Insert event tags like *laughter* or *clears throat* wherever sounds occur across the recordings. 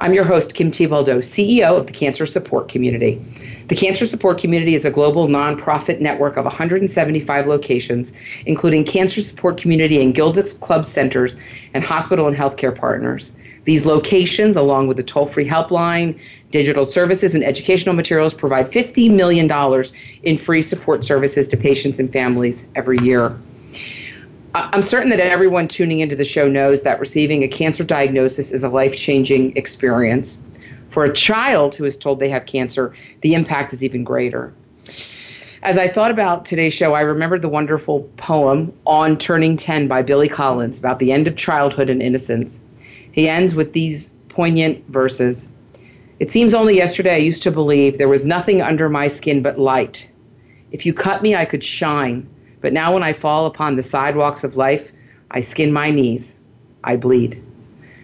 I'm your host, Kim Thiboldeaux, CEO of the Cancer Support Community. The Cancer Support Community is a global nonprofit network of 175 locations, including Cancer Support Community and Gilda's Club centers and hospital and healthcare partners. These locations, along with the toll free helpline, digital services, and educational materials, provide $50 million in free support services to patients and families every year. I'm certain that everyone tuning into the show knows that receiving a cancer diagnosis is a life changing experience. For a child who is told they have cancer, the impact is even greater. As I thought about today's show, I remembered the wonderful poem On Turning 10 by Billy Collins about the end of childhood and innocence. He ends with these poignant verses It seems only yesterday I used to believe there was nothing under my skin but light. If you cut me, I could shine. But now when I fall upon the sidewalks of life, I skin my knees. I bleed.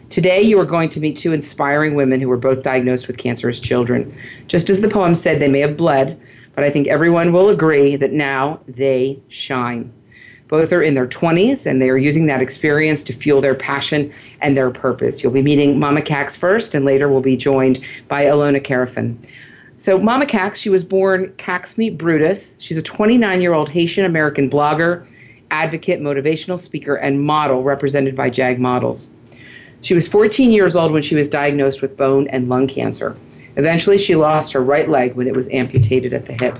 Today, you are going to meet two inspiring women who were both diagnosed with cancer as children. Just as the poem said, they may have bled, but I think everyone will agree that now they shine. Both are in their 20s and they are using that experience to fuel their passion and their purpose. You'll be meeting Mama Cax first, and later we'll be joined by Ilona Karafin. So, Mama Cax, she was born Cacsmy Brutus. She's a 29 year old Haitian American blogger, advocate, motivational speaker, and model represented by JAG Models. She was 14 years old when she was diagnosed with bone and lung cancer. Eventually, she lost her right leg when it was amputated at the hip.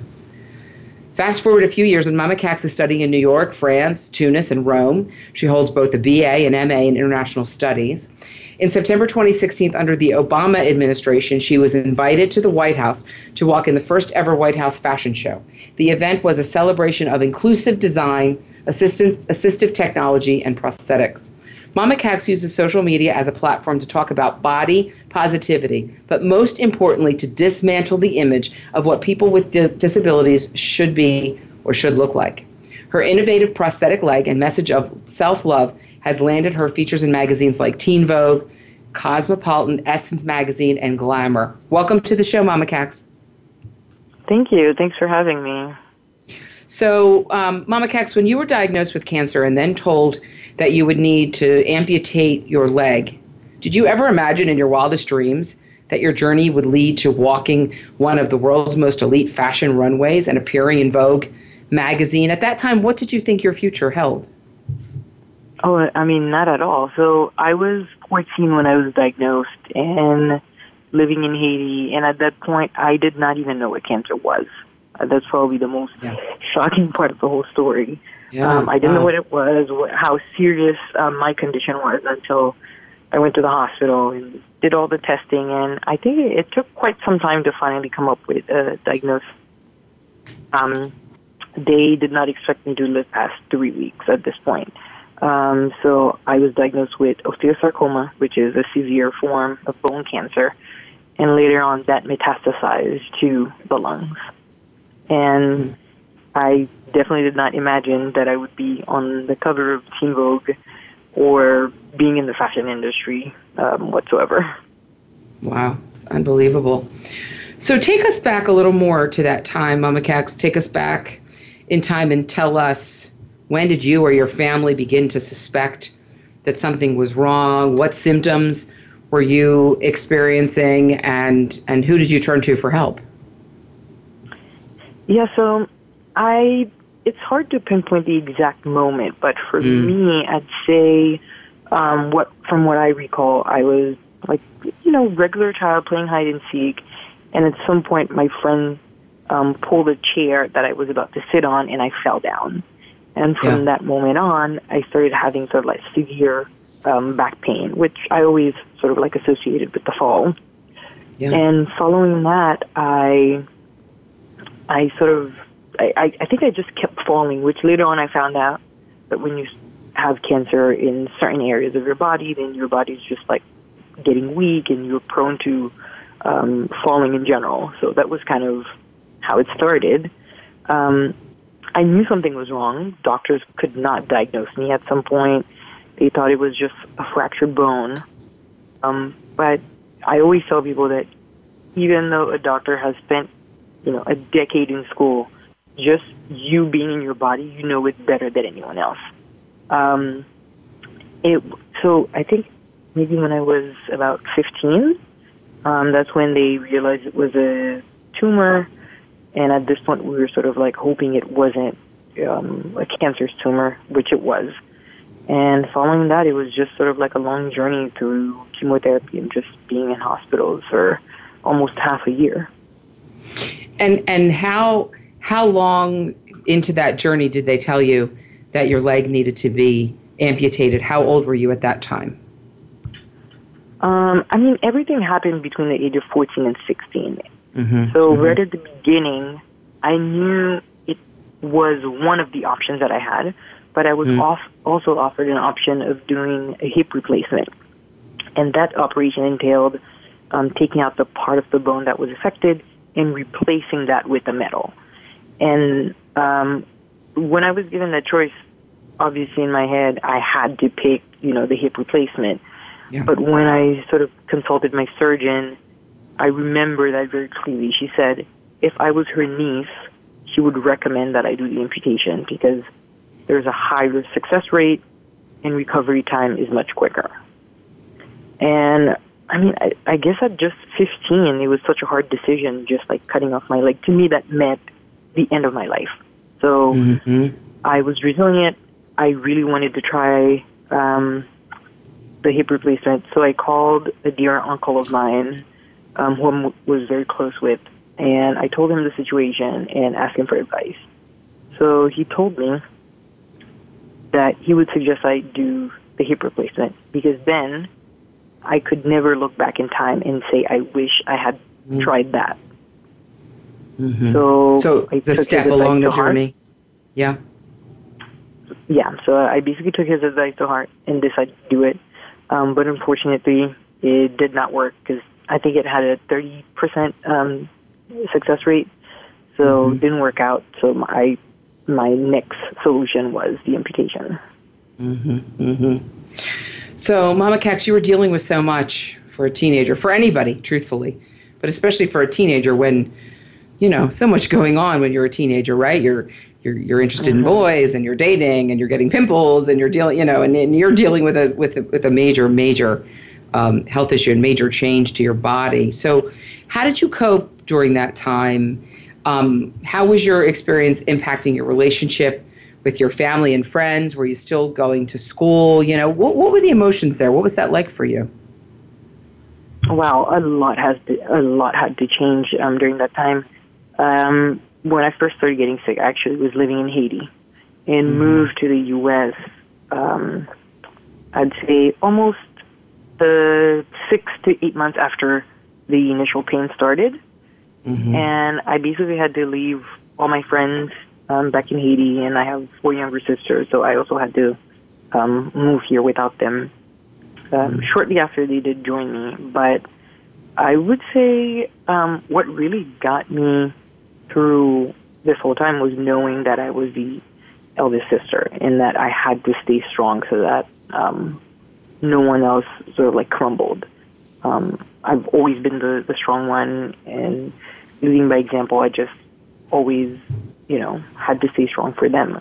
Fast forward a few years, and Mama Cax is studying in New York, France, Tunis, and Rome. She holds both a BA and MA in International Studies. In September 2016, under the Obama administration, she was invited to the White House to walk in the first ever White House fashion show. The event was a celebration of inclusive design, assistive technology, and prosthetics. Mama Cax uses social media as a platform to talk about body positivity, but most importantly, to dismantle the image of what people with di- disabilities should be or should look like. Her innovative prosthetic leg and message of self love has landed her features in magazines like Teen Vogue, Cosmopolitan, Essence Magazine, and Glamour. Welcome to the show, Mama Cax. Thank you. Thanks for having me. So, um, Mama Cax, when you were diagnosed with cancer and then told that you would need to amputate your leg, did you ever imagine in your wildest dreams that your journey would lead to walking one of the world's most elite fashion runways and appearing in Vogue magazine? At that time, what did you think your future held? Oh, I mean, not at all. So I was 14 when I was diagnosed and living in Haiti, and at that point, I did not even know what cancer was. Uh, that's probably the most yeah. shocking part of the whole story. Yeah, um, I didn't wow. know what it was, what, how serious um, my condition was until I went to the hospital and did all the testing. And I think it, it took quite some time to finally come up with a diagnosis. Um, they did not expect me to live past three weeks at this point. Um, so I was diagnosed with osteosarcoma, which is a severe form of bone cancer, and later on that metastasized to the lungs. And I definitely did not imagine that I would be on the cover of Teen Vogue or being in the fashion industry um, whatsoever. Wow, it's unbelievable. So take us back a little more to that time, Mama Cax. Take us back in time and tell us when did you or your family begin to suspect that something was wrong? What symptoms were you experiencing, and and who did you turn to for help? Yeah, so I it's hard to pinpoint the exact moment, but for mm. me, I'd say um, what from what I recall, I was like you know regular child playing hide and seek, and at some point my friend um, pulled a chair that I was about to sit on, and I fell down. And from yeah. that moment on, I started having sort of like severe um, back pain, which I always sort of like associated with the fall. Yeah. And following that, I, I sort of, I, I think I just kept falling, which later on I found out that when you have cancer in certain areas of your body, then your body's just like getting weak and you're prone to um, falling in general. So that was kind of how it started. Um, I knew something was wrong. Doctors could not diagnose me at some point. They thought it was just a fractured bone. Um, but I always tell people that even though a doctor has spent, you know, a decade in school, just you being in your body, you know it better than anyone else. Um, it so I think maybe when I was about 15, um, that's when they realized it was a tumor, and at this point we were sort of like hoping it wasn't um, a cancerous tumor, which it was. And following that, it was just sort of like a long journey through chemotherapy and just being in hospitals for almost half a year. And and how how long into that journey did they tell you that your leg needed to be amputated? How old were you at that time? Um, I mean, everything happened between the age of 14 and 16. Mm-hmm. So mm-hmm. right at the beginning, I knew it was one of the options that I had, but I was mm. off, also offered an option of doing a hip replacement. And that operation entailed um, taking out the part of the bone that was affected and replacing that with a metal. And um, when I was given that choice, obviously in my head, I had to pick, you know, the hip replacement. Yeah. But when I sort of consulted my surgeon, I remember that very clearly. She said if I was her niece, she would recommend that I do the amputation because there's a higher success rate and recovery time is much quicker. And I mean, I, I guess at just 15, it was such a hard decision, just like cutting off my leg. To me, that meant the end of my life. So mm-hmm. I was resilient. I really wanted to try um, the hip replacement. So I called a dear uncle of mine, um, who I was very close with, and I told him the situation and asked him for advice. So he told me that he would suggest I do the hip replacement because then I could never look back in time and say I wish I had mm-hmm. tried that. Mm-hmm. So, so it's a step along the journey. Yeah. Yeah. So I basically took his advice to heart and decided to do it. Um, but unfortunately, it did not work because I think it had a 30% um, success rate. So mm-hmm. it didn't work out. So my my next solution was the amputation. Mm-hmm. Mm-hmm. So, Mama Cax, you were dealing with so much for a teenager, for anybody, truthfully, but especially for a teenager when you know so much going on when you're a teenager right you're you're you're interested mm-hmm. in boys and you're dating and you're getting pimples and you're dealing you know and, and you're dealing with a with a, with a major major um, health issue and major change to your body so how did you cope during that time um, how was your experience impacting your relationship with your family and friends were you still going to school you know what, what were the emotions there what was that like for you Wow, a lot has to, a lot had to change um, during that time. Um, when I first started getting sick, I actually was living in Haiti and mm-hmm. moved to the U.S. Um, I'd say almost the six to eight months after the initial pain started, mm-hmm. and I basically had to leave all my friends um, back in Haiti, and I have four younger sisters, so I also had to um, move here without them. Um, mm-hmm. Shortly after they did join me, but I would say um, what really got me through this whole time was knowing that I was the eldest sister and that I had to stay strong so that um, no one else sort of like crumbled. Um, I've always been the, the strong one, and leading by example, I just always, you know, had to stay strong for them.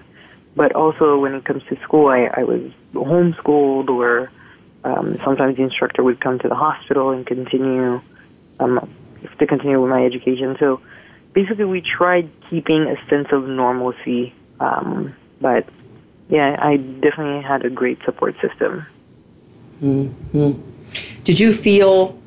But also, when it comes to school, I, I was homeschooled, or um, sometimes the instructor would come to the hospital and continue um, to continue with my education. So basically we tried keeping a sense of normalcy. Um, but yeah, I definitely had a great support system. Mm-hmm. Did you feel?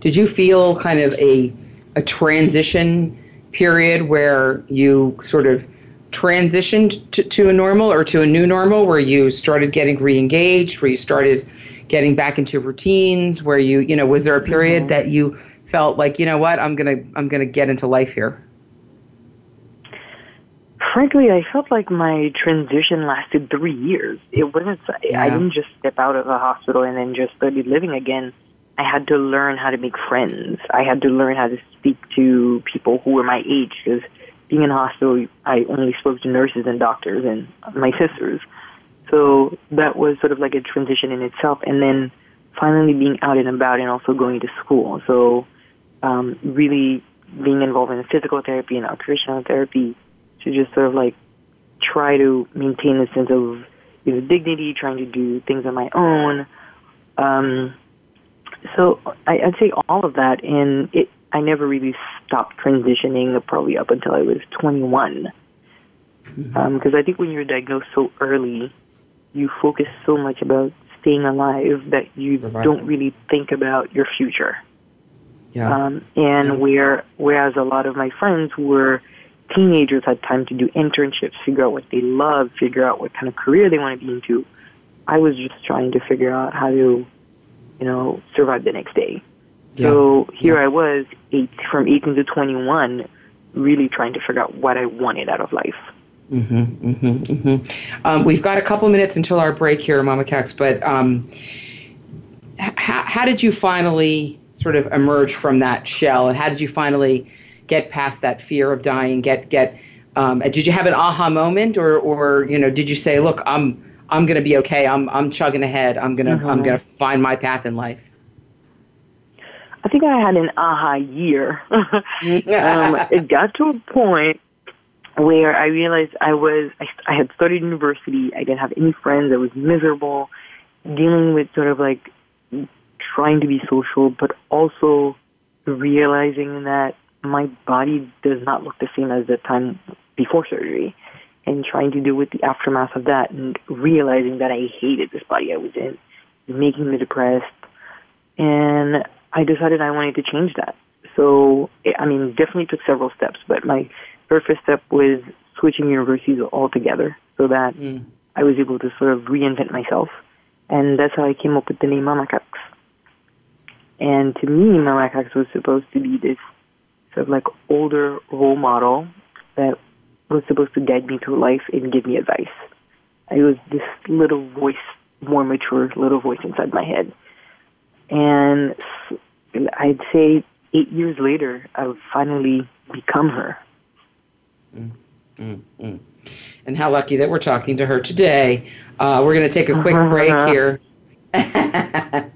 Did you feel kind of a a transition period where you sort of transitioned to, to a normal or to a new normal, where you started getting re-engaged, where you started getting back into routines, where you you know was there a period mm-hmm. that you felt like you know what I'm gonna I'm gonna get into life here? Frankly, I felt like my transition lasted three years. It wasn't. Yeah. I didn't just step out of the hospital and then just started living again. I had to learn how to make friends. I had to learn how to speak to people who were my age because being in hospital, I only spoke to nurses and doctors and my sisters. So that was sort of like a transition in itself. And then finally being out and about and also going to school. So um, really being involved in physical therapy and occupational therapy to just sort of like try to maintain a sense of you know dignity, trying to do things on my own. Um, so I, I'd say all of that, and it I never really stopped transitioning probably up until I was 21. Because mm-hmm. um, I think when you're diagnosed so early, you focus so much about staying alive that you right. don't really think about your future. Yeah. Um, and yeah. where whereas a lot of my friends were teenagers had time to do internships, figure out what they love, figure out what kind of career they want to be into. I was just trying to figure out how to, you know, survive the next day. Yeah. So here yeah. I was, eight, from 18 to 21, really trying to figure out what I wanted out of life. Mm-hmm, mm-hmm, mm-hmm. Um, we've got a couple minutes until our break here, Mama Cax, but um, h- how did you finally sort of emerge from that shell, and how did you finally get past that fear of dying? Get get um, did you have an aha moment, or or you know, did you say, look, I'm I'm going to be okay. I'm I'm chugging ahead. I'm gonna I'm mm-hmm. gonna find my path in life. I think I had an aha year. *laughs* um, it got to a point where I realized I was I, I had started university. I didn't have any friends. I was miserable, dealing with sort of like trying to be social, but also realizing that my body does not look the same as the time before surgery and trying to deal with the aftermath of that and realizing that I hated this body I was in, making me depressed. And I decided I wanted to change that. So, I mean, definitely took several steps, but my very first step was switching universities altogether so that mm. I was able to sort of reinvent myself. And that's how I came up with the name Mama And to me, Mama was supposed to be this sort of like older role model that was supposed to guide me through life and give me advice. I was this little voice, more mature little voice inside my head. And I'd say eight years later, I've finally become her. Mm, mm, mm. And how lucky that we're talking to her today. Uh, we're going to take a quick uh-huh. break *laughs* here. *laughs*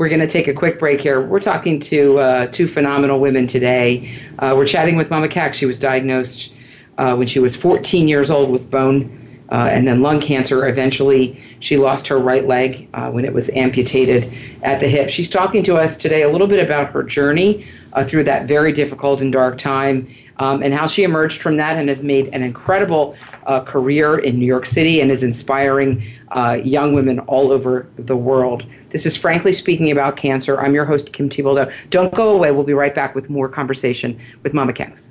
we're going to take a quick break here. We're talking to uh, two phenomenal women today. Uh, we're chatting with Mama Cax. She was diagnosed uh, when she was 14 years old with bone uh, and then lung cancer. Eventually, she lost her right leg uh, when it was amputated at the hip. She's talking to us today a little bit about her journey uh, through that very difficult and dark time um, and how she emerged from that and has made an incredible uh, career in New York City and is inspiring uh, young women all over the world. This is Frankly Speaking About Cancer. I'm your host, Kim Thiboldeaux. Don't go away. We'll be right back with more conversation with Mama Cax.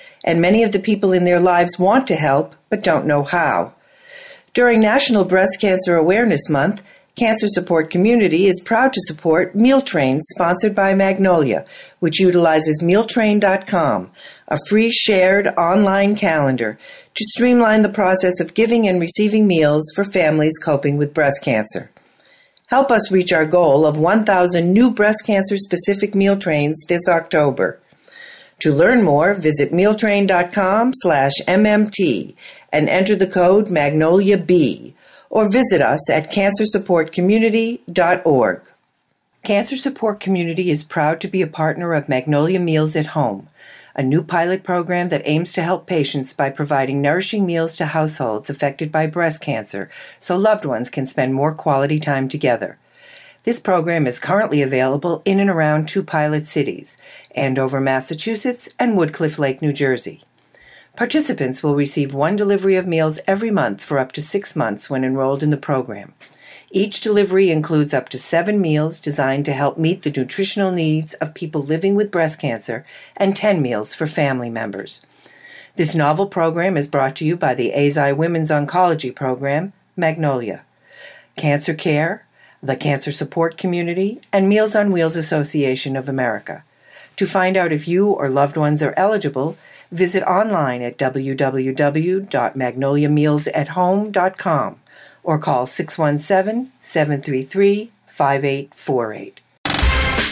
and many of the people in their lives want to help but don't know how. During National Breast Cancer Awareness Month, Cancer Support Community is proud to support Meal Trains sponsored by Magnolia, which utilizes mealtrain.com, a free shared online calendar to streamline the process of giving and receiving meals for families coping with breast cancer. Help us reach our goal of 1,000 new breast cancer specific meal trains this October. To learn more, visit mealtrain.com slash MMT and enter the code Magnolia B or visit us at cancersupportcommunity.org. Cancer Support Community is proud to be a partner of Magnolia Meals at Home, a new pilot program that aims to help patients by providing nourishing meals to households affected by breast cancer so loved ones can spend more quality time together. This program is currently available in and around two pilot cities, Andover, Massachusetts, and Woodcliff Lake, New Jersey. Participants will receive one delivery of meals every month for up to six months when enrolled in the program. Each delivery includes up to seven meals designed to help meet the nutritional needs of people living with breast cancer and 10 meals for family members. This novel program is brought to you by the Eisai Women's Oncology Program, Magnolia. Cancer Care, the Cancer Support Community, and Meals on Wheels Association of America. To find out if you or loved ones are eligible, visit online at www.magnoliamealsathome.com or call 617 733 5848.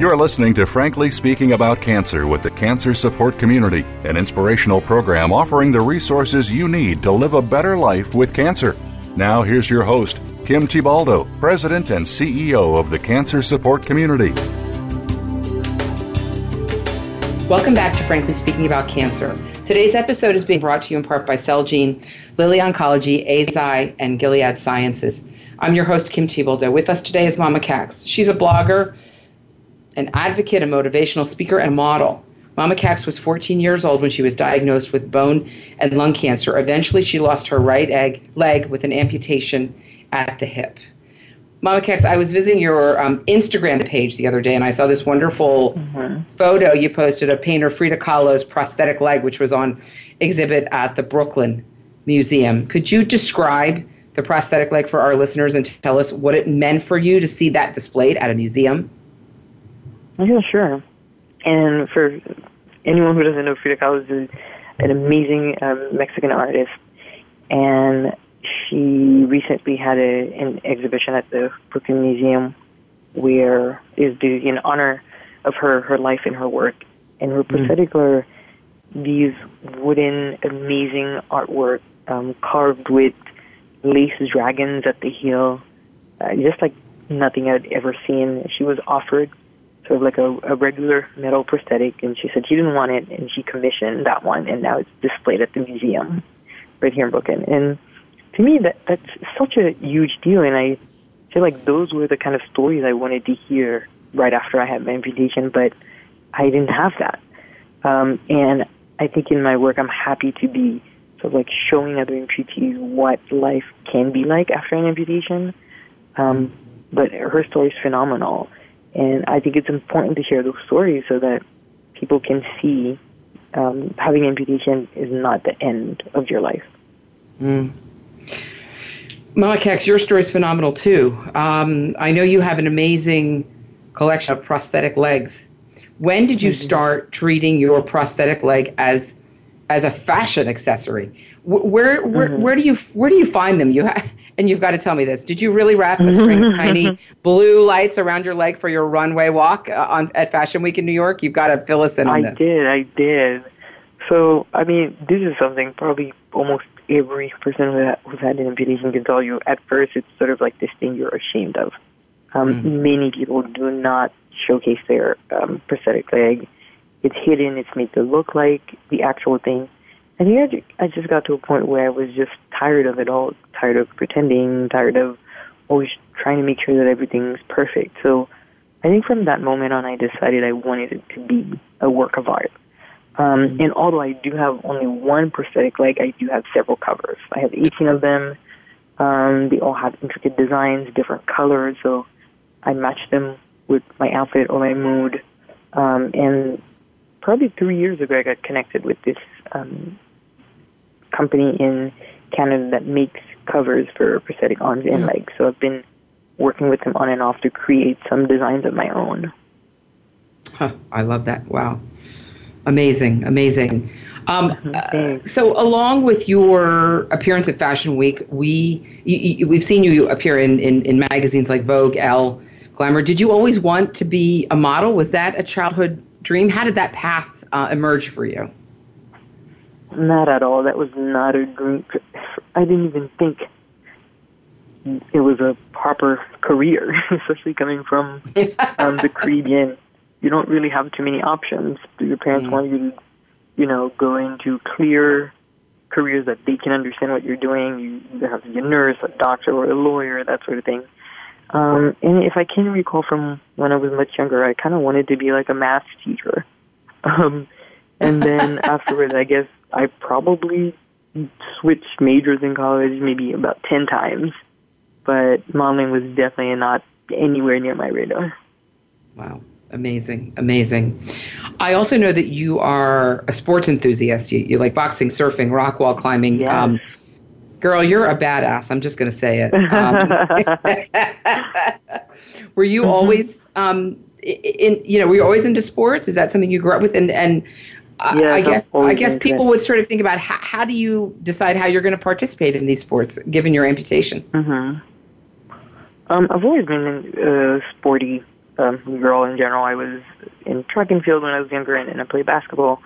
You're listening to Frankly Speaking About Cancer with the Cancer Support Community, an inspirational program offering the resources you need to live a better life with cancer. Now, here's your host, Kim Thiboldeaux, President and CEO of the Cancer Support Community. Welcome back to Frankly Speaking About Cancer. Today's episode is being brought to you in part by Celgene, Lilly Oncology, Eisai, and Gilead Sciences. I'm your host, Kim Thiboldeaux. With us today is Mama Cax. She's a blogger, an advocate, a motivational speaker, and a model. Mama Cax was 14 years old when she was diagnosed with bone and lung cancer. Eventually, she lost her right egg, leg with an amputation at the hip. Mama Cax, I was visiting your um, Instagram page the other day and I saw this wonderful mm-hmm. photo you posted of painter Frida Kahlo's prosthetic leg, which was on exhibit at the Brooklyn Museum. Could you describe the prosthetic leg for our listeners and tell us what it meant for you to see that displayed at a museum? Yeah, sure. And for anyone who doesn't know, Frida Kahlo is an amazing um, Mexican artist, and she recently had a, an exhibition at the Brooklyn Museum where is due in honor of her her life and her work. And her prosthetic mm. are these wooden, amazing artwork um, carved with lace dragons at the heel, uh, just like nothing I'd ever seen. She was offered sort of like a, a regular metal prosthetic, and she said she didn't want it, and she commissioned that one, and now it's displayed at the museum right here in Brooklyn. And to me, that that's such a huge deal, and I feel like those were the kind of stories I wanted to hear right after I had my amputation, but I didn't have that. Um, and I think in my work, I'm happy to be sort of like showing other amputees what life can be like after an amputation. Um, but her story is phenomenal. And I think it's important to share those stories so that people can see um, having amputation is not the end of your life. Mm. Mama Cax, your story is phenomenal too. Um, I know you have an amazing collection of prosthetic legs. When did you mm-hmm. start treating your prosthetic leg as as a fashion accessory? Where where, mm-hmm. where do you where do you find them? You ha- and you've got to tell me this. Did you really wrap a string of *laughs* tiny blue lights around your leg for your runway walk uh, on at Fashion Week in New York? You've got to fill us in on I this. I did. I did. So, I mean, this is something probably almost every person who's had an amputation can tell you. At first, it's sort of like this thing you're ashamed of. Um, mm Many people do not showcase their um, prosthetic leg. It's hidden. It's made to look like the actual thing. I think I just got to a point where I was just tired of it all, tired of pretending, tired of always trying to make sure that everything's perfect. So I think from that moment on, I decided I wanted it to be a work of art. Um, mm-hmm. and although I do have only one prosthetic leg, I do have several covers. I have 18 of them. Um, they all have intricate designs, different colors, so I match them with my outfit or my mood. Um, and probably three years ago, I got connected with this um, company in Canada that makes covers for prosthetic arms and legs. So I've been working with them on and off to create some designs of my own. Huh, I love that. Wow. Amazing, amazing. Um, *laughs* uh, so, along with your appearance at Fashion Week, we you, you, we've seen you appear in, in, in magazines like Vogue, Elle, Glamour. Did you always want to be a model? Was that a childhood dream? How did that path uh, emerge for you? Not at all. That was not a dream. I didn't even think it was a proper career, *laughs* especially coming from *laughs* um, the Caribbean. You don't really have too many options. Your parents mm. want you to, you know, go into clear careers that they can understand what you're doing. You either have to be a nurse, a doctor, or a lawyer, that sort of thing. Um, and if I can recall from when I was much younger, I kind of wanted to be like a math teacher. *laughs* Um, and then afterwards, I guess I probably switched majors in college maybe about 10 times but modeling was definitely not anywhere near my radar. Wow. Amazing, amazing. I also know that you are a sports enthusiast. You, you like boxing, surfing, rock wall climbing. Yes. Um, girl, you're a badass. I'm just going to say it. Um, *laughs* were you mm-hmm. always, um, in, you know, were you always into sports? Is that something you grew up with? And, and yeah, I guess I guess people would sort of think about how, how do you decide how you're going to participate in these sports given your amputation. Mm-hmm. Um, I've always been a sporty um, girl in general. I was in track and field when I was younger, and, and I played basketball.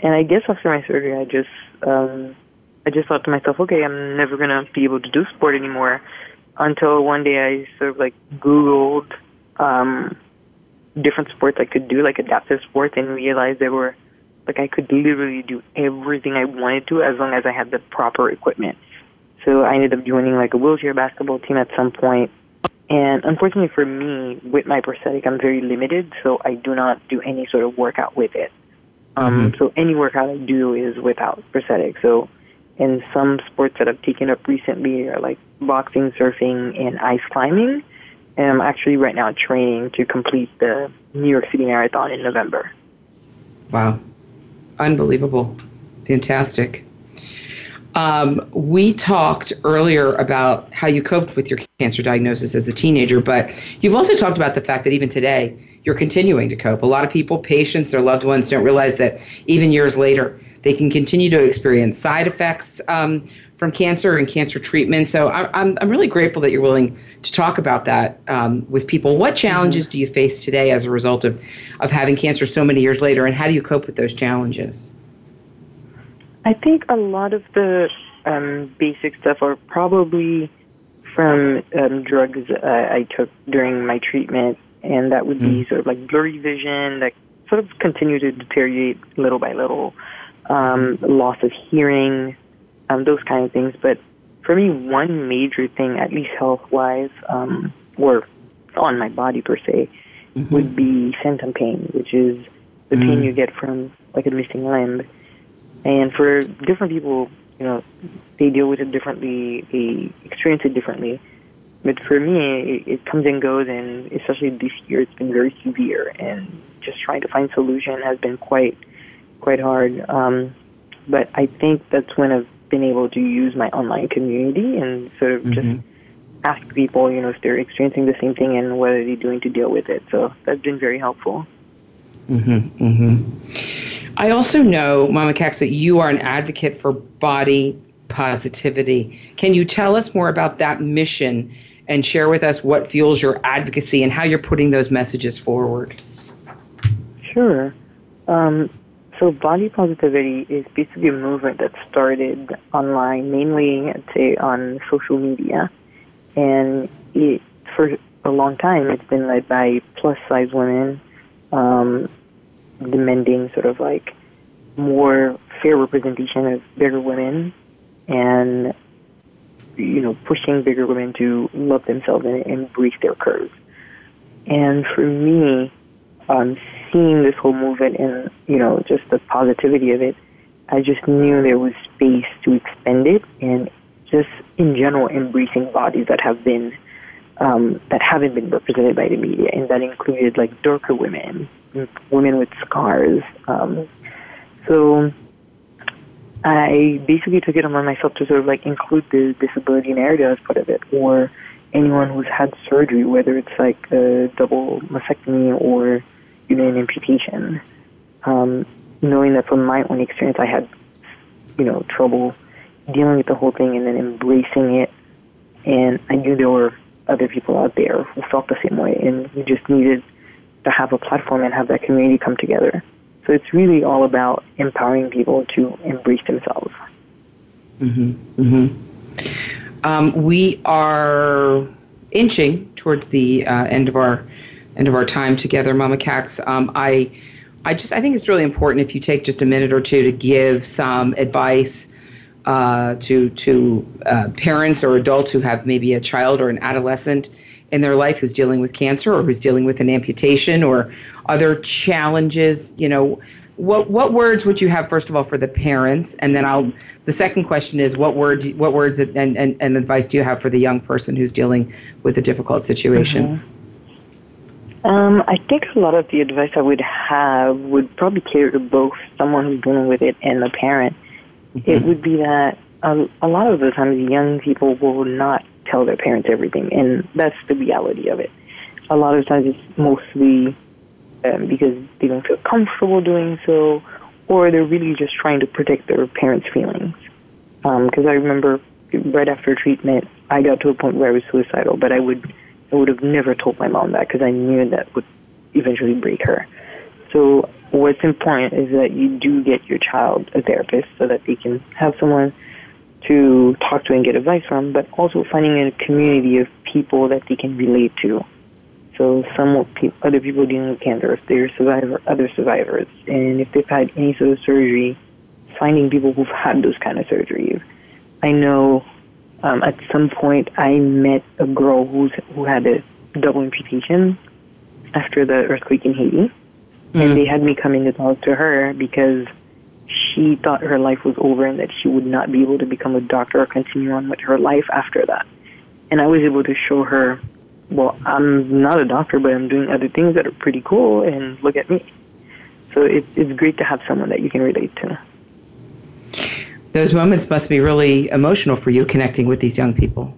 And I guess after my surgery, I just um, I just thought to myself, okay, I'm never gonna be able to do sport anymore. Until one day, I sort of like Googled um, different sports I could do, like adaptive sports, and realized there were like I could literally do everything I wanted to as long as I had the proper equipment. So I ended up joining like a wheelchair basketball team at some point. And unfortunately for me, with my prosthetic, I'm very limited, so I do not do any sort of workout with it. Um, mm-hmm. So any workout I do is without prosthetic. So in some sports that I've taken up recently are like boxing, surfing, and ice climbing. And I'm actually right now training to complete the New York City Marathon in November. Wow. Unbelievable. Fantastic. Um, we talked earlier about how you coped with your cancer diagnosis as a teenager, but you've also talked about the fact that even today you're continuing to cope. A lot of people, patients, their loved ones don't realize that even years later they can continue to experience side effects um, from cancer and cancer treatment. So I'm, I'm really grateful that you're willing to talk about that um, with people. What challenges do you face today as a result of, of having cancer so many years later, and how do you cope with those challenges? I think a lot of the um, basic stuff are probably from um, drugs uh, I took during my treatment, and that would mm. be sort of like blurry vision that sort of continue to deteriorate little by little, um, loss of hearing, um, those kind of things. But for me, one major thing, at least health wise, um, or on my body per se, mm-hmm. would be phantom pain, which is the mm. pain you get from like a missing limb. And for different people, you know, they deal with it differently, they experience it differently. But for me, it, it comes and goes, and especially this year, it's been very severe, and just trying to find solution has been quite, quite hard. Um, but I think that's when I've been able to use my online community and sort of mm-hmm. just ask people, you know, if they're experiencing the same thing and what are they doing to deal with it. So that's been very helpful. Mm-hmm. Mm-hmm. I also know, Mama Cax, that you are an advocate for body positivity. Can you tell us more about that mission and share with us what fuels your advocacy and how you're putting those messages forward? Sure. Um, so, body positivity is basically a movement that started online, mainly, say, on social media. And it, for a long time, it's been led by plus size women um, demanding sort of like more fair representation of bigger women and you know pushing bigger women to love themselves and embrace their curves. And for me, seeing this whole movement and you know just the positivity of it, I just knew there was space to expend it and just in general embracing bodies that have been um, that haven't been represented by the media, and that included like darker women, women with scars. Um, so I basically took it upon myself to sort of like include the disability narrative as part of it, or anyone who's had surgery, whether it's like a double mastectomy or even an amputation. Um, knowing that from my own experience, I had, you know, trouble dealing with the whole thing and then embracing it. And I knew there were other people out there who felt the same way, and we just needed to have a platform and have that community come together. So it's really all about empowering people to embrace themselves. Mm-hmm. Mm-hmm. Um, we are inching towards the uh, end of our end of our time together, Mama Cax. Um, I I just I think it's really important if you take just a minute or two to give some advice uh, to to uh, parents or adults who have maybe a child or an adolescent in their life who's dealing with cancer or who's dealing with an amputation or other challenges. You know, what what words would you have first of all for the parents, and then I'll. The second question is what word what words and, and, and advice do you have for the young person who's dealing with a difficult situation? Mm-hmm. Um, I think a lot of the advice I would have would probably cater to both someone who's dealing with it and the parent. Mm-hmm. It would be that a, a lot of the times young people will not tell their parents everything, and that's the reality of it. A lot of times it's mostly um, because they don't feel comfortable doing so, or they're really just trying to protect their parents' feelings. Because um, I remember right after treatment, I got to a point where I was suicidal, but I would I would have never told my mom that because I knew that would eventually break her. So what's important is that you do get your child a therapist so that they can have someone to talk to and get advice from, but also finding a community of people that they can relate to. So some other people dealing with cancer, if they're survivor, other survivors, and if they've had any sort of surgery, finding people who've had those kind of surgeries. I know um, at some point I met a girl who's who had a double amputation after the earthquake in Haiti, mm-hmm. and they had me come in to talk to her because she thought her life was over and that she would not be able to become a doctor or continue on with her life after that. And I was able to show her, well, I'm not a doctor, but I'm doing other things that are pretty cool, and look at me. So it, it's great to have someone that you can relate to those moments must be really emotional for you connecting with these young people.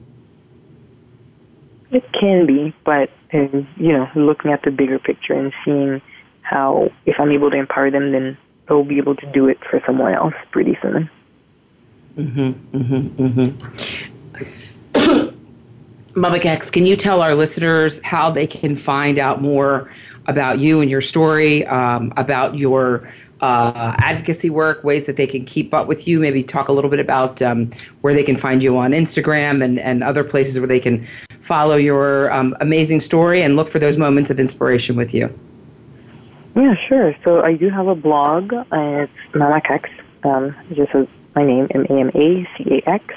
It can be, but you know, looking at the bigger picture and seeing how if I'm able to empower them, then they'll be able to do it for someone else pretty soon. Mm-hmm. Mm-hmm. Mm-hmm. *coughs* Mama Cax, can you tell our listeners how they can find out more about you and your story, um, about your uh, advocacy work, ways that they can keep up with you. Maybe talk a little bit about um, where they can find you on Instagram and, and other places where they can follow your um, amazing story and look for those moments of inspiration with you. Yeah, sure. So I do have a blog. Uh, it's Mamacax. Um, just as my name, M A M A C A X.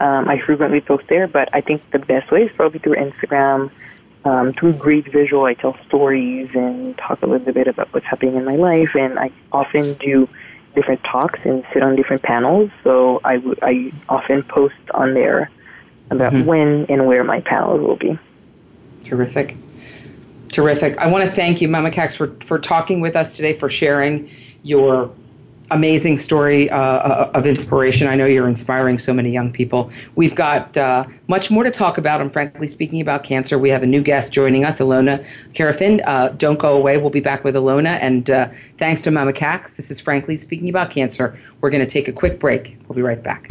Um, I frequently post there, but I think the best way is probably through Instagram um, through great visual, I tell stories and talk a little bit about what's happening in my life. And I often do different talks and sit on different panels. So I, w- I often post on there about mm-hmm. when and where my panels will be. Terrific. Terrific. I want to thank you, Mama Cax, for, for talking with us today, for sharing your amazing story uh, uh, of inspiration. I know you're inspiring so many young people. We've got uh, much more to talk about. And frankly speaking about cancer, we have a new guest joining us, Ilona Karafin. Uh, don't go away. We'll be back with Ilona. And uh, thanks to Mama Cax, this is frankly speaking about cancer. We're going to take a quick break. We'll be right back.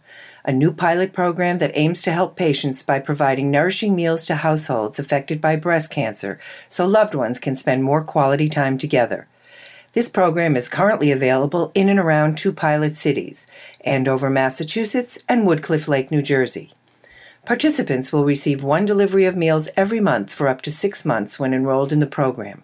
a new pilot program that aims to help patients by providing nourishing meals to households affected by breast cancer so loved ones can spend more quality time together. This program is currently available in and around two pilot cities Andover, Massachusetts, and Woodcliff Lake, New Jersey. Participants will receive one delivery of meals every month for up to six months when enrolled in the program.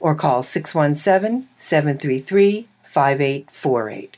or call 617 733 5848.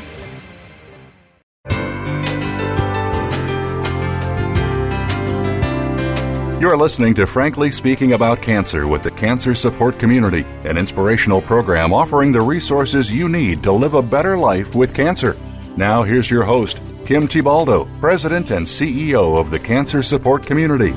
You're listening to Frankly Speaking About Cancer with the Cancer Support Community, an inspirational program offering the resources you need to live a better life with cancer. Now, here's your host, Kim Thiboldeaux, President and CEO of the Cancer Support Community.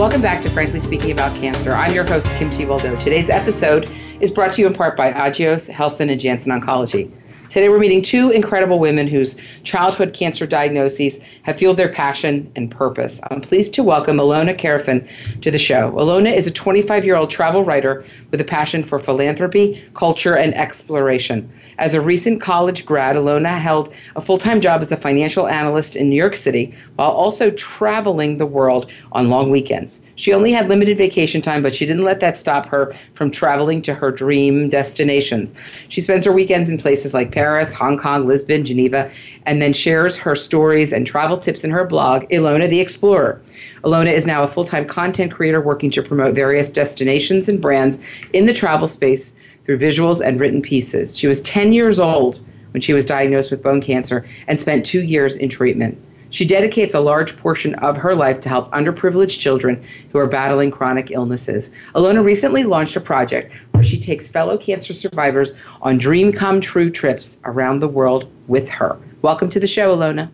Welcome back to Frankly Speaking About Cancer. I'm your host, Kim Thiboldeaux. Today's episode is brought to you in part by Agios, Helsinn, and Janssen Oncology. Today we're meeting two incredible women whose childhood cancer diagnoses have fueled their passion and purpose. I'm pleased to welcome Ilona Karafin to the show. Ilona is a 25 year old travel writer with a passion for philanthropy, culture, and exploration. As a recent college grad, Ilona held a full time job as a financial analyst in New York City while also traveling the world on long weekends. She only had limited vacation time, but she didn't let that stop her from traveling to her dream destinations. She spends her weekends in places like Hong Kong, Lisbon, Geneva, and then shares her stories and travel tips in her blog, Ilona the Explorer. Ilona is now a full time content creator working to promote various destinations and brands in the travel space through visuals and written pieces. She was 10 years old when she was diagnosed with bone cancer and spent two years in treatment. She dedicates a large portion of her life to help underprivileged children who are battling chronic illnesses. Ilona recently launched a project where she takes fellow cancer survivors on dream come true trips around the world with her. Welcome to the show, Ilona.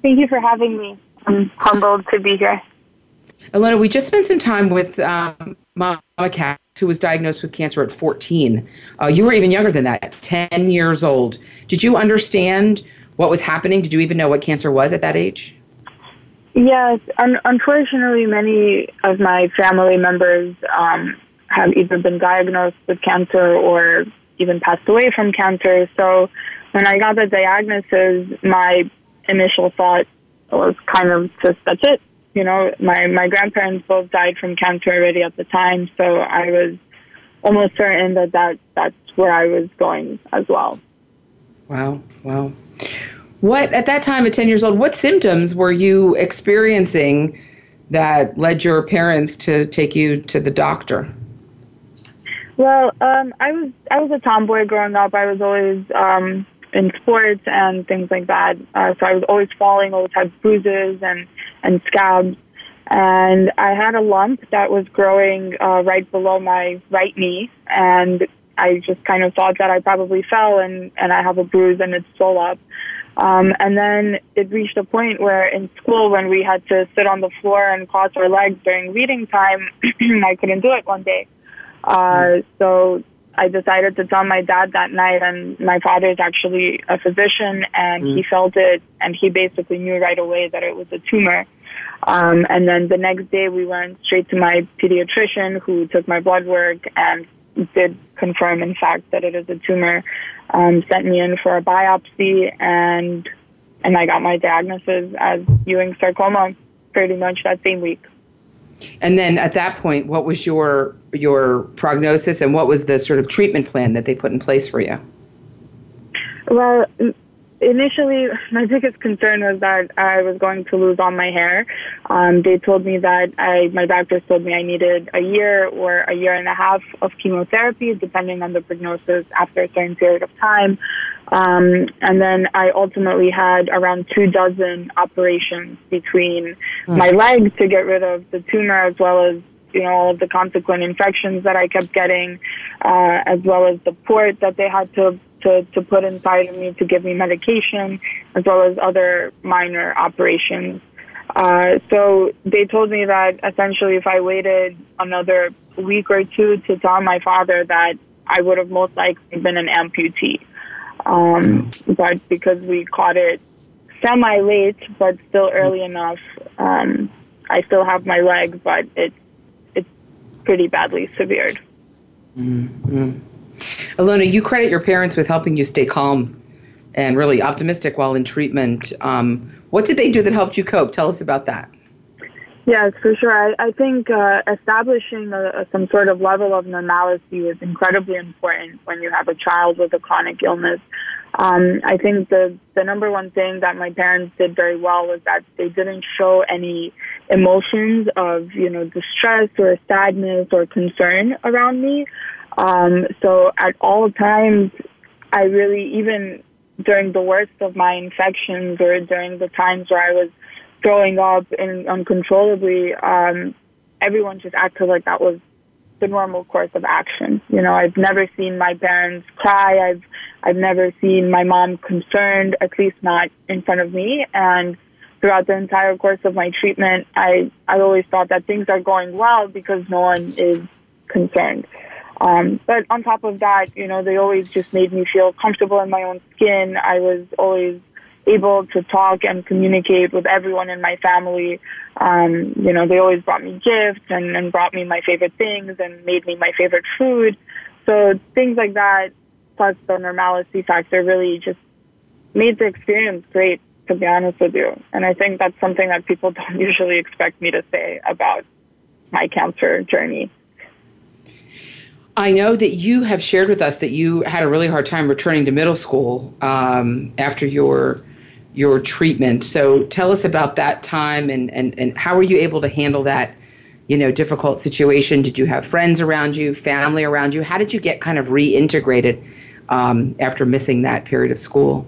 Thank you for having me. I'm humbled to be here. Ilona, we just spent some time with um, Mama Cax, who was diagnosed with cancer at 14. Uh, you were even younger than that, 10 years old. Did you understand what was happening? Did you even know what cancer was at that age? Yes. Un- unfortunately, many of my family members um, have either been diagnosed with cancer or even passed away from cancer. So when I got the diagnosis, my initial thought was kind of just that's it. You know, my my grandparents both died from cancer already at the time, so I was almost certain that, that that's where I was going as well. Wow, wow. What at that time at 10 years old, what symptoms were you experiencing that led your parents to take you to the doctor? Well, um, I was I was a tomboy growing up. I was always um, in sports and things like that. Uh, so I was always falling, always had bruises and, and scabs. And I had a lump that was growing uh, right below my right knee. And I just kind of thought that I probably fell and, and I have a bruise and it's swelled up. Um, and then it reached a point where in school, when we had to sit on the floor and cross our legs during reading time, *clears throat* I couldn't do it one day. Uh, so I decided to tell my dad that night, and my father is actually a physician, and mm. he felt it, and he basically knew right away that it was a tumor. Um, and then the next day, we went straight to my pediatrician, who took my blood work and did confirm, in fact, that it is a tumor. Um, sent me in for a biopsy, and and I got my diagnosis as Ewing sarcoma pretty much that same week. And then at that point, what was your your prognosis, and what was the sort of treatment plan that they put in place for you? Well, initially, my biggest concern was that I was going to lose all my hair. Um, they told me that I, my doctors told me I needed a year or a year and a half of chemotherapy, depending on the prognosis after a certain period of time. Um, and then I ultimately had around two dozen operations between mm. my legs to get rid of the tumor as well as you know, all of the consequent infections that I kept getting, uh, as well as the port that they had to to, to put inside of me to give me medication, as well as other minor operations. Uh, so they told me that essentially if I waited another week or two to tell my father that I would have most likely been an amputee. Um, but because we caught it semi late, but still early enough, um, I still have my leg, but it's it's pretty badly severed. Mm-hmm. Ilona, you credit your parents with helping you stay calm and really optimistic while in treatment. Um, what did they do that helped you cope? Tell us about that. Yes, for sure. I, I think uh, establishing a, a, some sort of level of normalcy is incredibly important when you have a child with a chronic illness. Um, I think the the number one thing that my parents did very well was that they didn't show any emotions of you know distress or sadness or concern around me. Um, so at all times, I really, even during the worst of my infections or during the times where I was throwing up and uncontrollably, um, everyone just acted like that was the normal course of action. You know, I've never seen my parents cry. I've I've never seen my mom concerned, at least not in front of me. And throughout the entire course of my treatment, I I always thought that things are going well because no one is concerned. Um, but on top of that, you know, they always just made me feel comfortable in my own skin. I was always able to talk and communicate with everyone in my family. Um, you know, they always brought me gifts and, and brought me my favorite things and made me my favorite food. So things like that, plus the normalcy factor, really just made the experience great, to be honest with you. And I think that's something that people *laughs* don't usually expect me to say about my cancer journey. I know that you have shared with us that you had a really hard time returning to middle school um, after your your treatment. So tell us about that time and, and, and how were you able to handle that, you know, difficult situation? Did you have friends around you, family around you? How did you get kind of reintegrated um, after missing that period of school?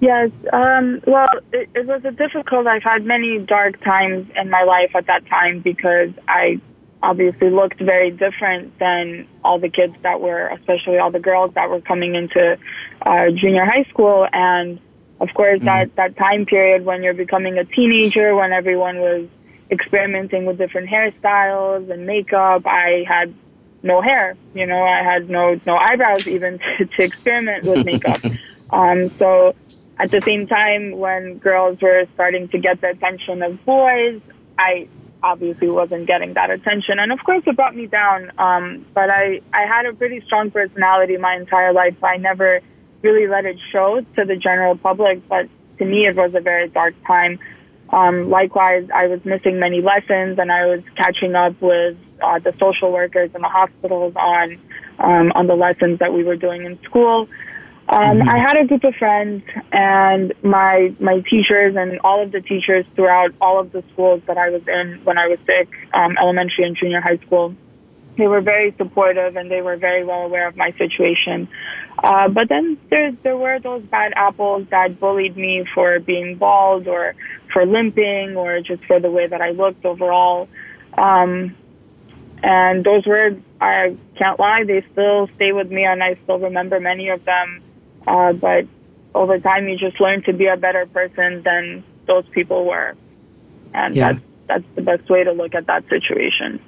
Yes, um, well, it, it was a difficult. I've had many dark times in my life at that time because I obviously looked very different than all the kids that were, especially all the girls that were coming into uh, junior high school. And of course, mm-hmm. that, that time period when you're becoming a teenager, when everyone was experimenting with different hairstyles and makeup, I had no hair. You know, I had no no eyebrows even *laughs* to, to experiment with makeup. *laughs* um, so at the same time, when girls were starting to get the attention of boys, I obviously wasn't getting that attention. And of course, it brought me down. Um, but I, I had a pretty strong personality my entire life. I never really let it show to the general public, but to me, it was a very dark time. Um, likewise, I was missing many lessons and I was catching up with uh, the social workers in the hospitals on um, on the lessons that we were doing in school. Um, mm-hmm. I had a group of friends and my my teachers and all of the teachers throughout all of the schools that I was in when I was sick, um, elementary and junior high school. They were very supportive and they were very well aware of my situation. Uh, but then there there were those bad apples that bullied me for being bald or for limping or just for the way that I looked overall. Um, and those words, I can't lie, they still stay with me and I still remember many of them uh, but over time, you just learn to be a better person than those people were, and yeah. that's that's the best way to look at that situation.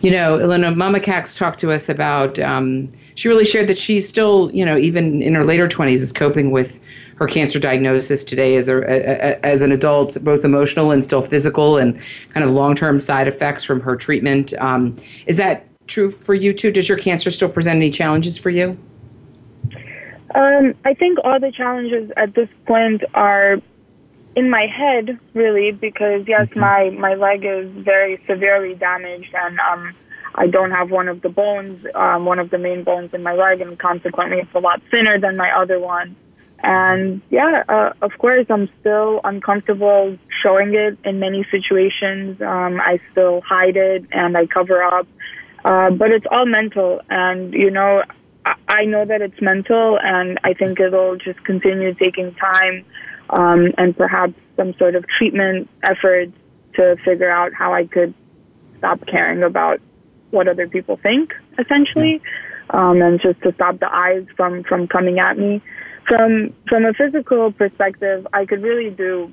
You know, Ilona Mama Cax talked to us about. Um, she really shared that she's still, you know, even in her later twenties, is coping with her cancer diagnosis today as a, a, as an adult, both emotional and still physical, and kind of long term side effects from her treatment. Um, is that true for you too? Does your cancer still present any challenges for you? Um, I think all the challenges at this point are in my head, really, because yes, mm-hmm. my my leg is very severely damaged, and um, I don't have one of the bones, um, one of the main bones in my leg, and consequently, it's a lot thinner than my other one. And yeah, uh, of course, I'm still uncomfortable showing it in many situations. Um, I still hide it and I cover up, uh, but it's all mental. And you know, I, know that it's mental, and I think it'll just continue taking time um, and perhaps some sort of treatment efforts to figure out how I could stop caring about what other people think, essentially, um, and just to stop the eyes from from coming at me. From from a physical perspective, I could really do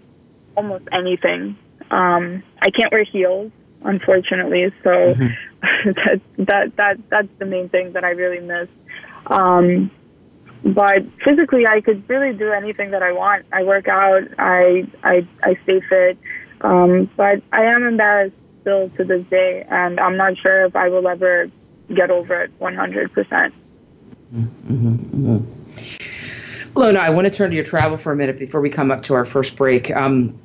almost anything. Um, I can't wear heels, unfortunately, so mm-hmm. *laughs* that that that that's the main thing that I really miss. Um, but physically, I could really do anything that I want. I work out. I I I stay fit. Um, but I am embarrassed still to this day, and I'm not sure if I will ever get over it 100%. percent mm-hmm, mm-hmm. I want to turn to your travel for a minute before we come up to our first break. Um,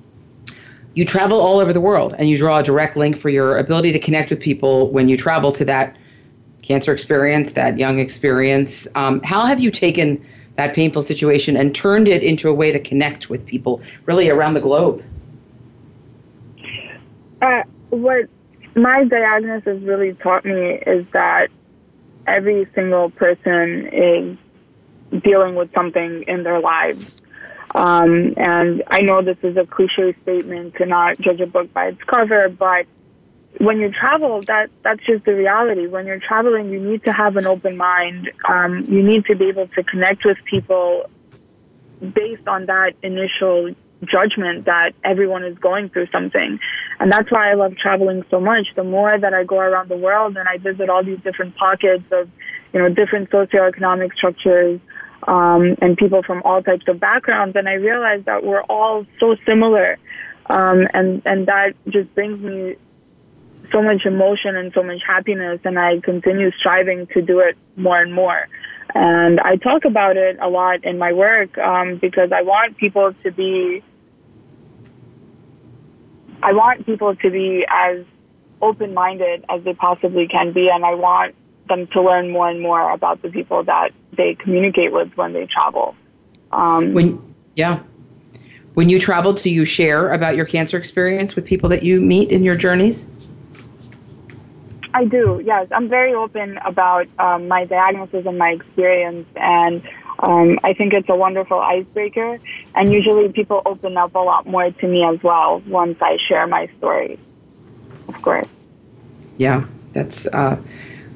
you travel all over the world, and you draw a direct link for your ability to connect with people when you travel to that cancer experience, that young experience. Um, how have you taken that painful situation and turned it into a way to connect with people really around the globe? Uh, what my diagnosis really taught me is that every single person is dealing with something in their lives. Um, and I know this is a cliche statement to not judge a book by its cover, but when you travel, that that's just the reality. When you're traveling, you need to have an open mind. Um, you need to be able to connect with people based on that initial judgment that everyone is going through something. And that's why I love traveling so much. The more that I go around the world and I visit all these different pockets of, you know, different socioeconomic structures, um, and people from all types of backgrounds, and I realize that we're all so similar. Um, and, and that just brings me so much emotion and so much happiness, and I continue striving to do it more and more. And I talk about it a lot in my work um, because I want people to be, I want people to be as open-minded as they possibly can be, and I want them to learn more and more about the people that they communicate with when they travel. Um, when yeah, when you travel, do you share about your cancer experience with people that you meet in your journeys? I do, yes. I'm very open about um, my diagnosis and my experience, and um, I think it's a wonderful icebreaker. And usually people open up a lot more to me as well once I share my story, of course. Yeah, that's uh,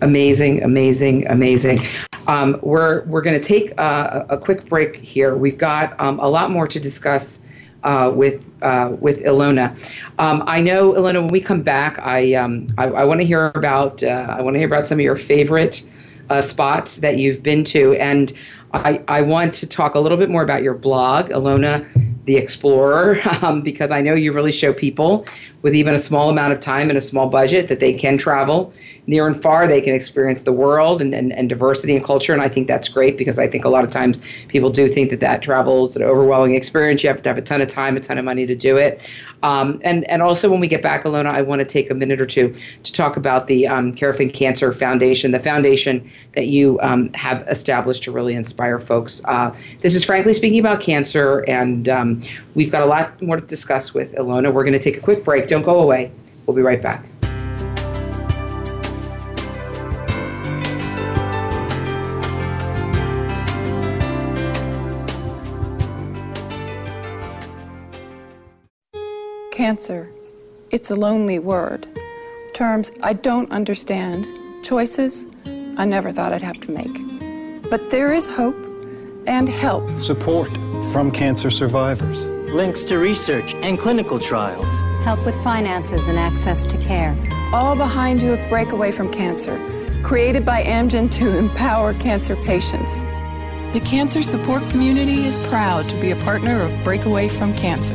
amazing, amazing, amazing. Um, we're we're going to take a, a, quick break here. We've got um, a lot more to discuss uh, with uh, with Ilona. Um, I know Ilona. When we come back, I um, I, I want to hear about uh, I want to hear about some of your favorite uh, spots that you've been to, and I I want to talk a little bit more about your blog, Ilona the Explorer, *laughs* um, because I know you really show people with even a small amount of time and a small budget that they can travel near and far. They can experience the world and, and, and diversity and culture. And I think that's great because I think a lot of times people do think that that travel is an overwhelming experience. You have to have a ton of time, a ton of money to do it. Um, and, and also, when we get back, Ilona, I want to take a minute or two to talk about the um, Karafin Cancer Foundation, the foundation that you um, have established to really inspire folks. Uh, this is frankly speaking about cancer, and um, we've got a lot more to discuss with Ilona. We're going to take a quick break. Don't go away. We'll be right back. Cancer. It's a lonely word. Terms I don't understand. Choices I never thought I'd have to make. But there is hope and help. Support from cancer survivors. Links to research and clinical trials. Help with finances and access to care. All behind you at Breakaway from Cancer, created by Amgen to empower cancer patients. The cancer support community is proud to be a partner of Breakaway from Cancer.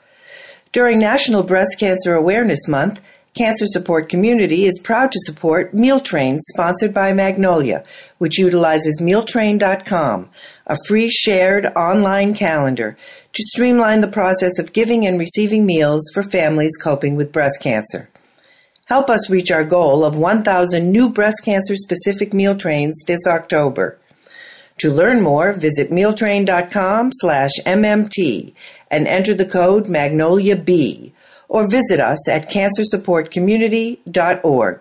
During National Breast Cancer Awareness Month, Cancer Support Community is proud to support Meal Trains sponsored by Magnolia, which utilizes mealtrain.com, a free shared online calendar to streamline the process of giving and receiving meals for families coping with breast cancer. Help us reach our goal of 1,000 new breast cancer specific meal trains this October. To learn more, visit mealtrain.com slash MMT and enter the code MagnoliaB or visit us at cancersupportcommunity.org.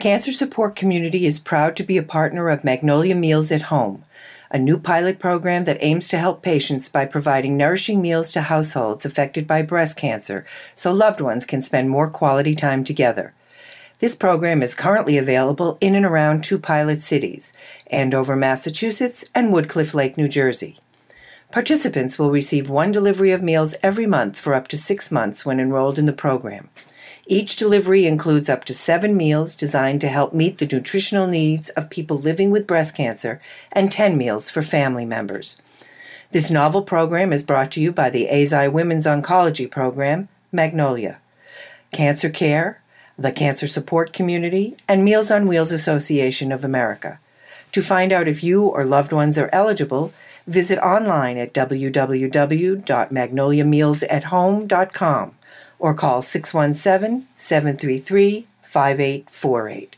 Cancer Support Community is proud to be a partner of Magnolia Meals at Home, a new pilot program that aims to help patients by providing nourishing meals to households affected by breast cancer so loved ones can spend more quality time together. This program is currently available in and around two pilot cities, Andover, Massachusetts, and Woodcliff Lake, New Jersey. Participants will receive one delivery of meals every month for up to six months when enrolled in the program. Each delivery includes up to seven meals designed to help meet the nutritional needs of people living with breast cancer and 10 meals for family members. This novel program is brought to you by the Eisai Women's Oncology Program, Magnolia. Cancer Care, the Cancer Support Community, and Meals on Wheels Association of America. To find out if you or loved ones are eligible, visit online at www.magnoliamealsathome.com or call 617 733 5848.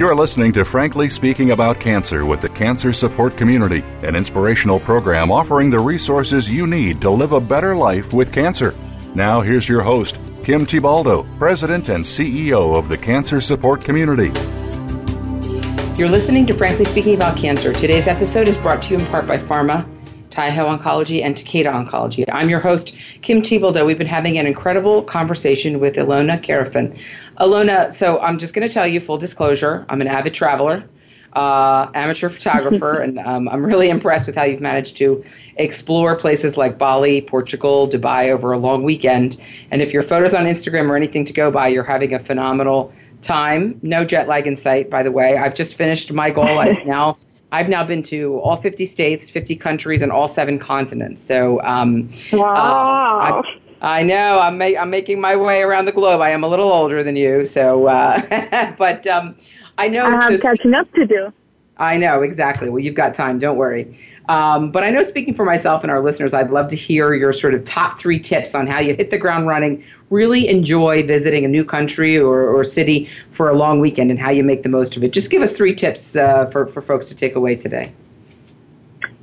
You're listening to Frankly Speaking About Cancer with the Cancer Support Community, an inspirational program offering the resources you need to live a better life with cancer. Now, here's your host, Kim Thiboldeaux, President and CEO of the Cancer Support Community. You're listening to Frankly Speaking About Cancer. Today's episode is brought to you in part by Pharma, Taiho Oncology, and Takeda Oncology. I'm your host, Kim Thiboldeaux. We've been having an incredible conversation with Ilona Karafin. Ilona, so I'm just going to tell you full disclosure, I'm an avid traveler, uh, amateur *laughs* photographer, and um, I'm really impressed with how you've managed to explore places like Bali, Portugal, Dubai over a long weekend. And if your photos on Instagram or anything to go by, you're having a phenomenal time. No jet lag in sight, by the way. I've just finished my goal. *laughs* I've now I've now been to all 50 states, 50 countries, and all seven continents. So, um, wow. Uh, I know. I'm ma- I'm making my way around the globe. I am a little older than you, so uh, *laughs* but um, I know. I have so catching up to do. I know exactly. Well, you've got time. Don't worry. Um, but I know, speaking for myself and our listeners, I'd love to hear your sort of top three tips on how you hit the ground running, really enjoy visiting a new country or, or city for a long weekend, and how you make the most of it. Just give us three tips uh, for for folks to take away today.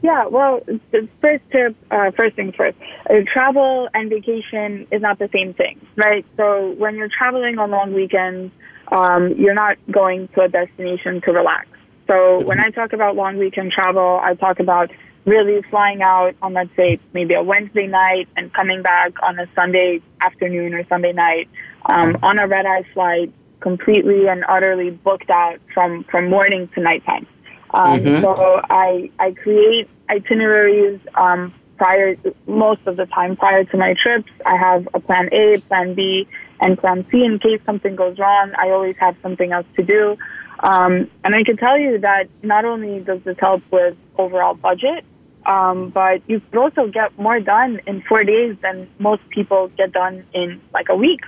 Yeah, well, the first tip, uh, first things first, uh, travel and vacation is not the same thing, right? So when you're traveling on long weekends, um, you're not going to a destination to relax. So when I talk about long weekend travel, I talk about really flying out on, let's say, maybe a Wednesday night and coming back on a Sunday afternoon or Sunday night um, on a red eye flight, completely and utterly booked out from, from morning to nighttime. Um, Mhm. So I I create itineraries um, prior most of the time prior to my trips. I have a plan A, plan B, and plan C in case something goes wrong. I always have something else to do. Um, and I can tell you that not only does this help with overall budget, um, but you could also get more done in four days than most people get done in like a week.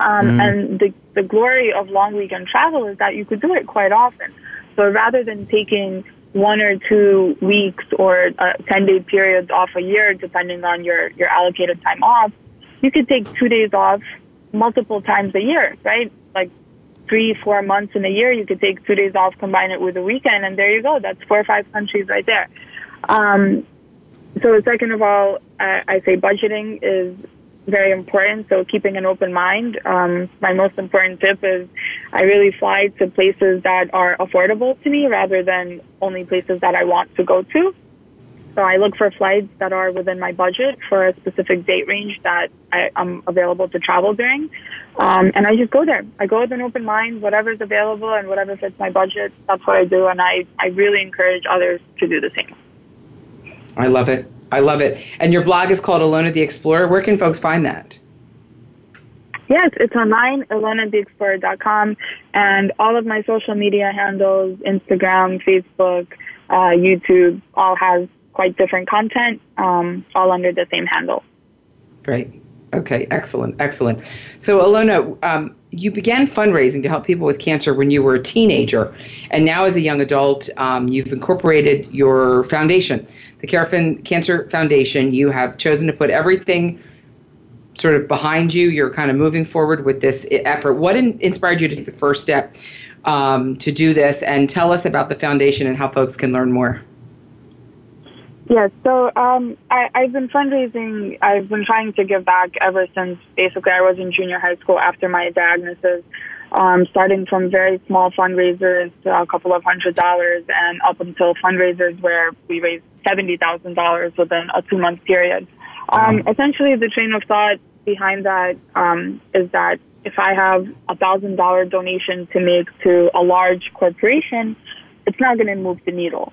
Um, Mm. And the, the glory of long weekend travel is that you could do it quite often. So rather than taking one or two weeks or uh, 10 day periods off a year, depending on your, your allocated time off, you could take two days off multiple times a year, right? Like three, four months in a year, you could take two days off, combine it with a weekend, and there you go. That's four or five countries right there. Um, so, second of all, I, I say budgeting is very important. So keeping an open mind. Um, my most important tip is I really fly to places that are affordable to me rather than only places that I want to go to. So I look for flights that are within my budget for a specific date range that I, am available to travel during. Um, and I just go there. I go with an open mind, whatever's available and whatever fits my budget, that's what I do. And I, I really encourage others to do the same. I love it. I love it. And your blog is called Ilona the Explorer. Where can folks find that? Yes, it's online, ilonatheexplorer.com, and all of my social media handles, Instagram, Facebook, uh, YouTube, all has quite different content, um, all under the same handle. Great. Okay, excellent, excellent. So, Ilona, um, you began fundraising to help people with cancer when you were a teenager, and now as a young adult, um, you've incorporated your foundation, the Karafin Cancer Foundation. You have chosen to put everything sort of behind you. You're kind of moving forward with this effort. What in- inspired you to take the first step um, to do this? And tell us about the foundation and how folks can learn more. Yes, so um, I, I've been fundraising. I've been trying to give back ever since basically I was in junior high school after my diagnosis. Um, starting from very small fundraisers to a couple of hundred dollars, and up until fundraisers where we raised seventy thousand dollars within a two-month period. Um, essentially, the train of thought behind that um, is that if I have a thousand dollar donation to make to a large corporation, it's not going to move the needle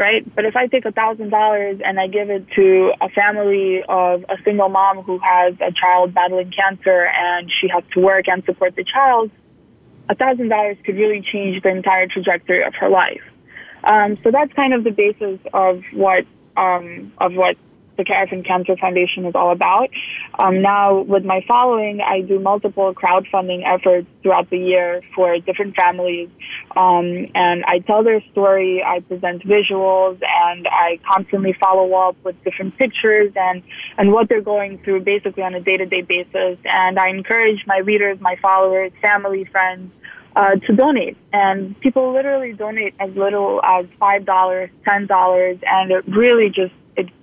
right? But if I take a thousand dollars and I give it to a family of a single mom who has a child battling cancer and she has to work and support the child, a thousand dollars could really change the entire trajectory of her life. Um, so that's kind of the basis of what um, of what the Karafin Cancer Foundation is all about. Um, now, with my following, I do multiple crowdfunding efforts throughout the year for different families. Um, and I tell their story, I present visuals, and I constantly follow up with different pictures and, and what they're going through basically on a day to day basis. And I encourage my readers, my followers, family, friends, uh, to donate. And people literally donate as little as $5, $10, and it really just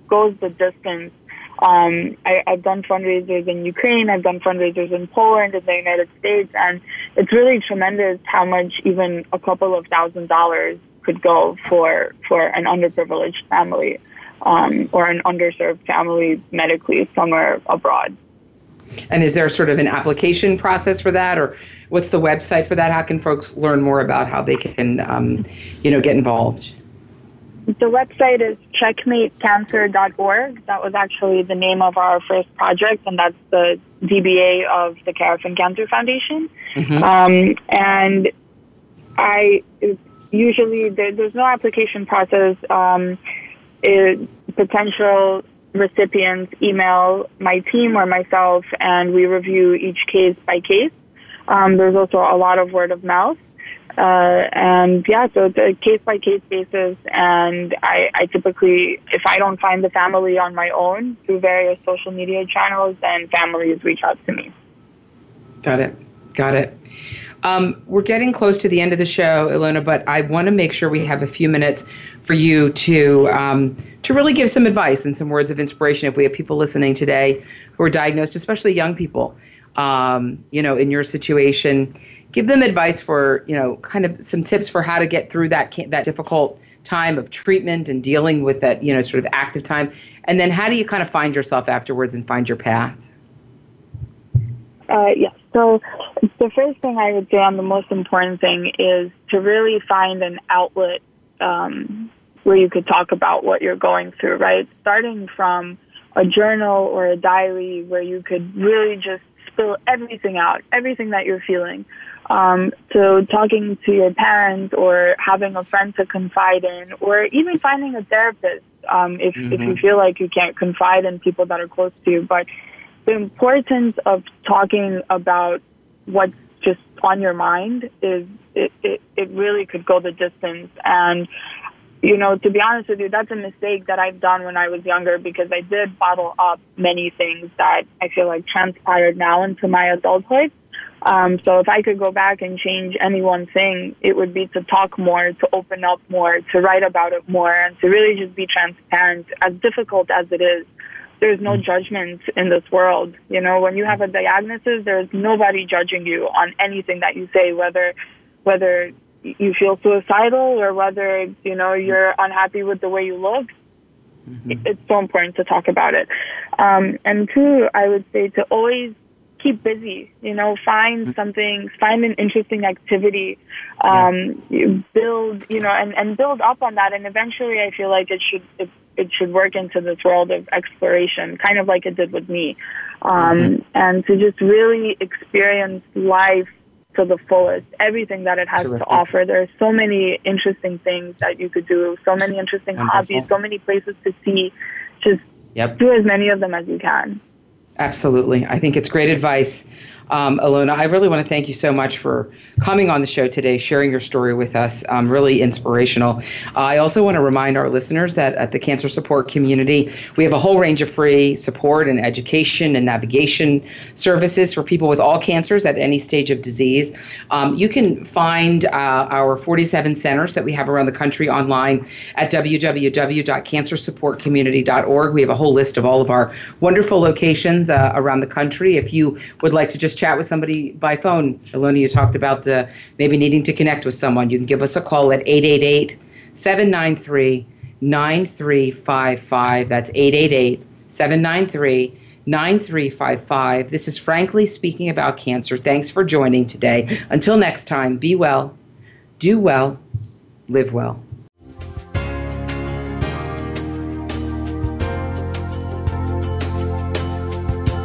goes the distance. Um, I, I've done fundraisers in Ukraine, I've done fundraisers in Poland, in the United States, and it's really tremendous how much even a couple of thousand dollars could go for for an underprivileged family um, or an underserved family medically somewhere abroad. And is there sort of an application process for that, or what's the website for that? How can folks learn more about how they can, um, you know, get involved? The website is checkmatecancer.org. That was actually the name of our first project, and that's the DBA of the Karafin Cancer Foundation. Mm-hmm. Um, and I usually there, there's no application process. Um, it, potential recipients email my team or myself, and we review each case by case. Um, there's also a lot of word of mouth. Uh, and yeah, so it's a case by case basis. And I, I typically, if I don't find the family on my own through various social media channels, then families reach out to me. Got it. Got it. Um, we're getting close to the end of the show, Ilona, but I want to make sure we have a few minutes for you to um, to really give some advice and some words of inspiration. If we have people listening today who are diagnosed, especially young people, um, you know, in your situation give them advice for you know kind of some tips for how to get through that that difficult time of treatment and dealing with that you know sort of active time. And then how do you kind of find yourself afterwards and find your path? Uh, yes. So the first thing i would say on the most important thing is to really find an outlet um, where you could talk about what you're going through right? Starting from a journal or a diary where you could really just spill everything out everything that you're feeling um, so talking to your parents or having a friend to confide in, or even finding a therapist um, if mm-hmm. if you mm-hmm. feel like you can't confide in people that are close to you. But the importance of talking about what's just on your mind is it, it, it really could go the distance. And you know, to be honest with you, that's a mistake that I've done when I was younger because I did bottle up many things that I feel like transpired now into my adulthood. Um, so if I could go back and change any one thing, it would be to talk more, to open up more, to write about it more, and to really just be transparent. As difficult as it is, there's no judgment in this world. You know, when you have a diagnosis, there's nobody judging you on anything that you say, whether whether you feel suicidal or whether you know you're unhappy with the way you look. Mm-hmm. It's so important to talk about it. Um, and two, I would say to always keep busy. You know, find mm-hmm. something, find an interesting activity, um, yeah. build, you know, and, and build up on that. And eventually, I feel like it should it, it should work into this world of exploration, kind of like it did with me, um, mm-hmm. and to just really experience life to the fullest, everything that it has Terrific. to offer. There are so many interesting things that you could do, so many interesting Wonderful. hobbies, so many places to see. Just yep. do as many of them as you can. Absolutely. I think it's great advice. Um, Ilona, I really want to thank you so much for coming on the show today, sharing your story with us. Um, really inspirational. Uh, I also want to remind our listeners that at the Cancer Support Community, we have a whole range of free support and education and navigation services for people with all cancers at any stage of disease. Um, you can find uh, our 47 centers that we have around the country online at www.cancersupportcommunity.org. We have a whole list of all of our wonderful locations uh, around the country. If you would like to just chat with somebody by phone. Ilona, you talked about maybe needing to connect with someone. You can give us a call at 888 793 9355. That's 888 793 9355. This is Frankly Speaking About Cancer. Thanks for joining today. Until next time, be well, do well, live well.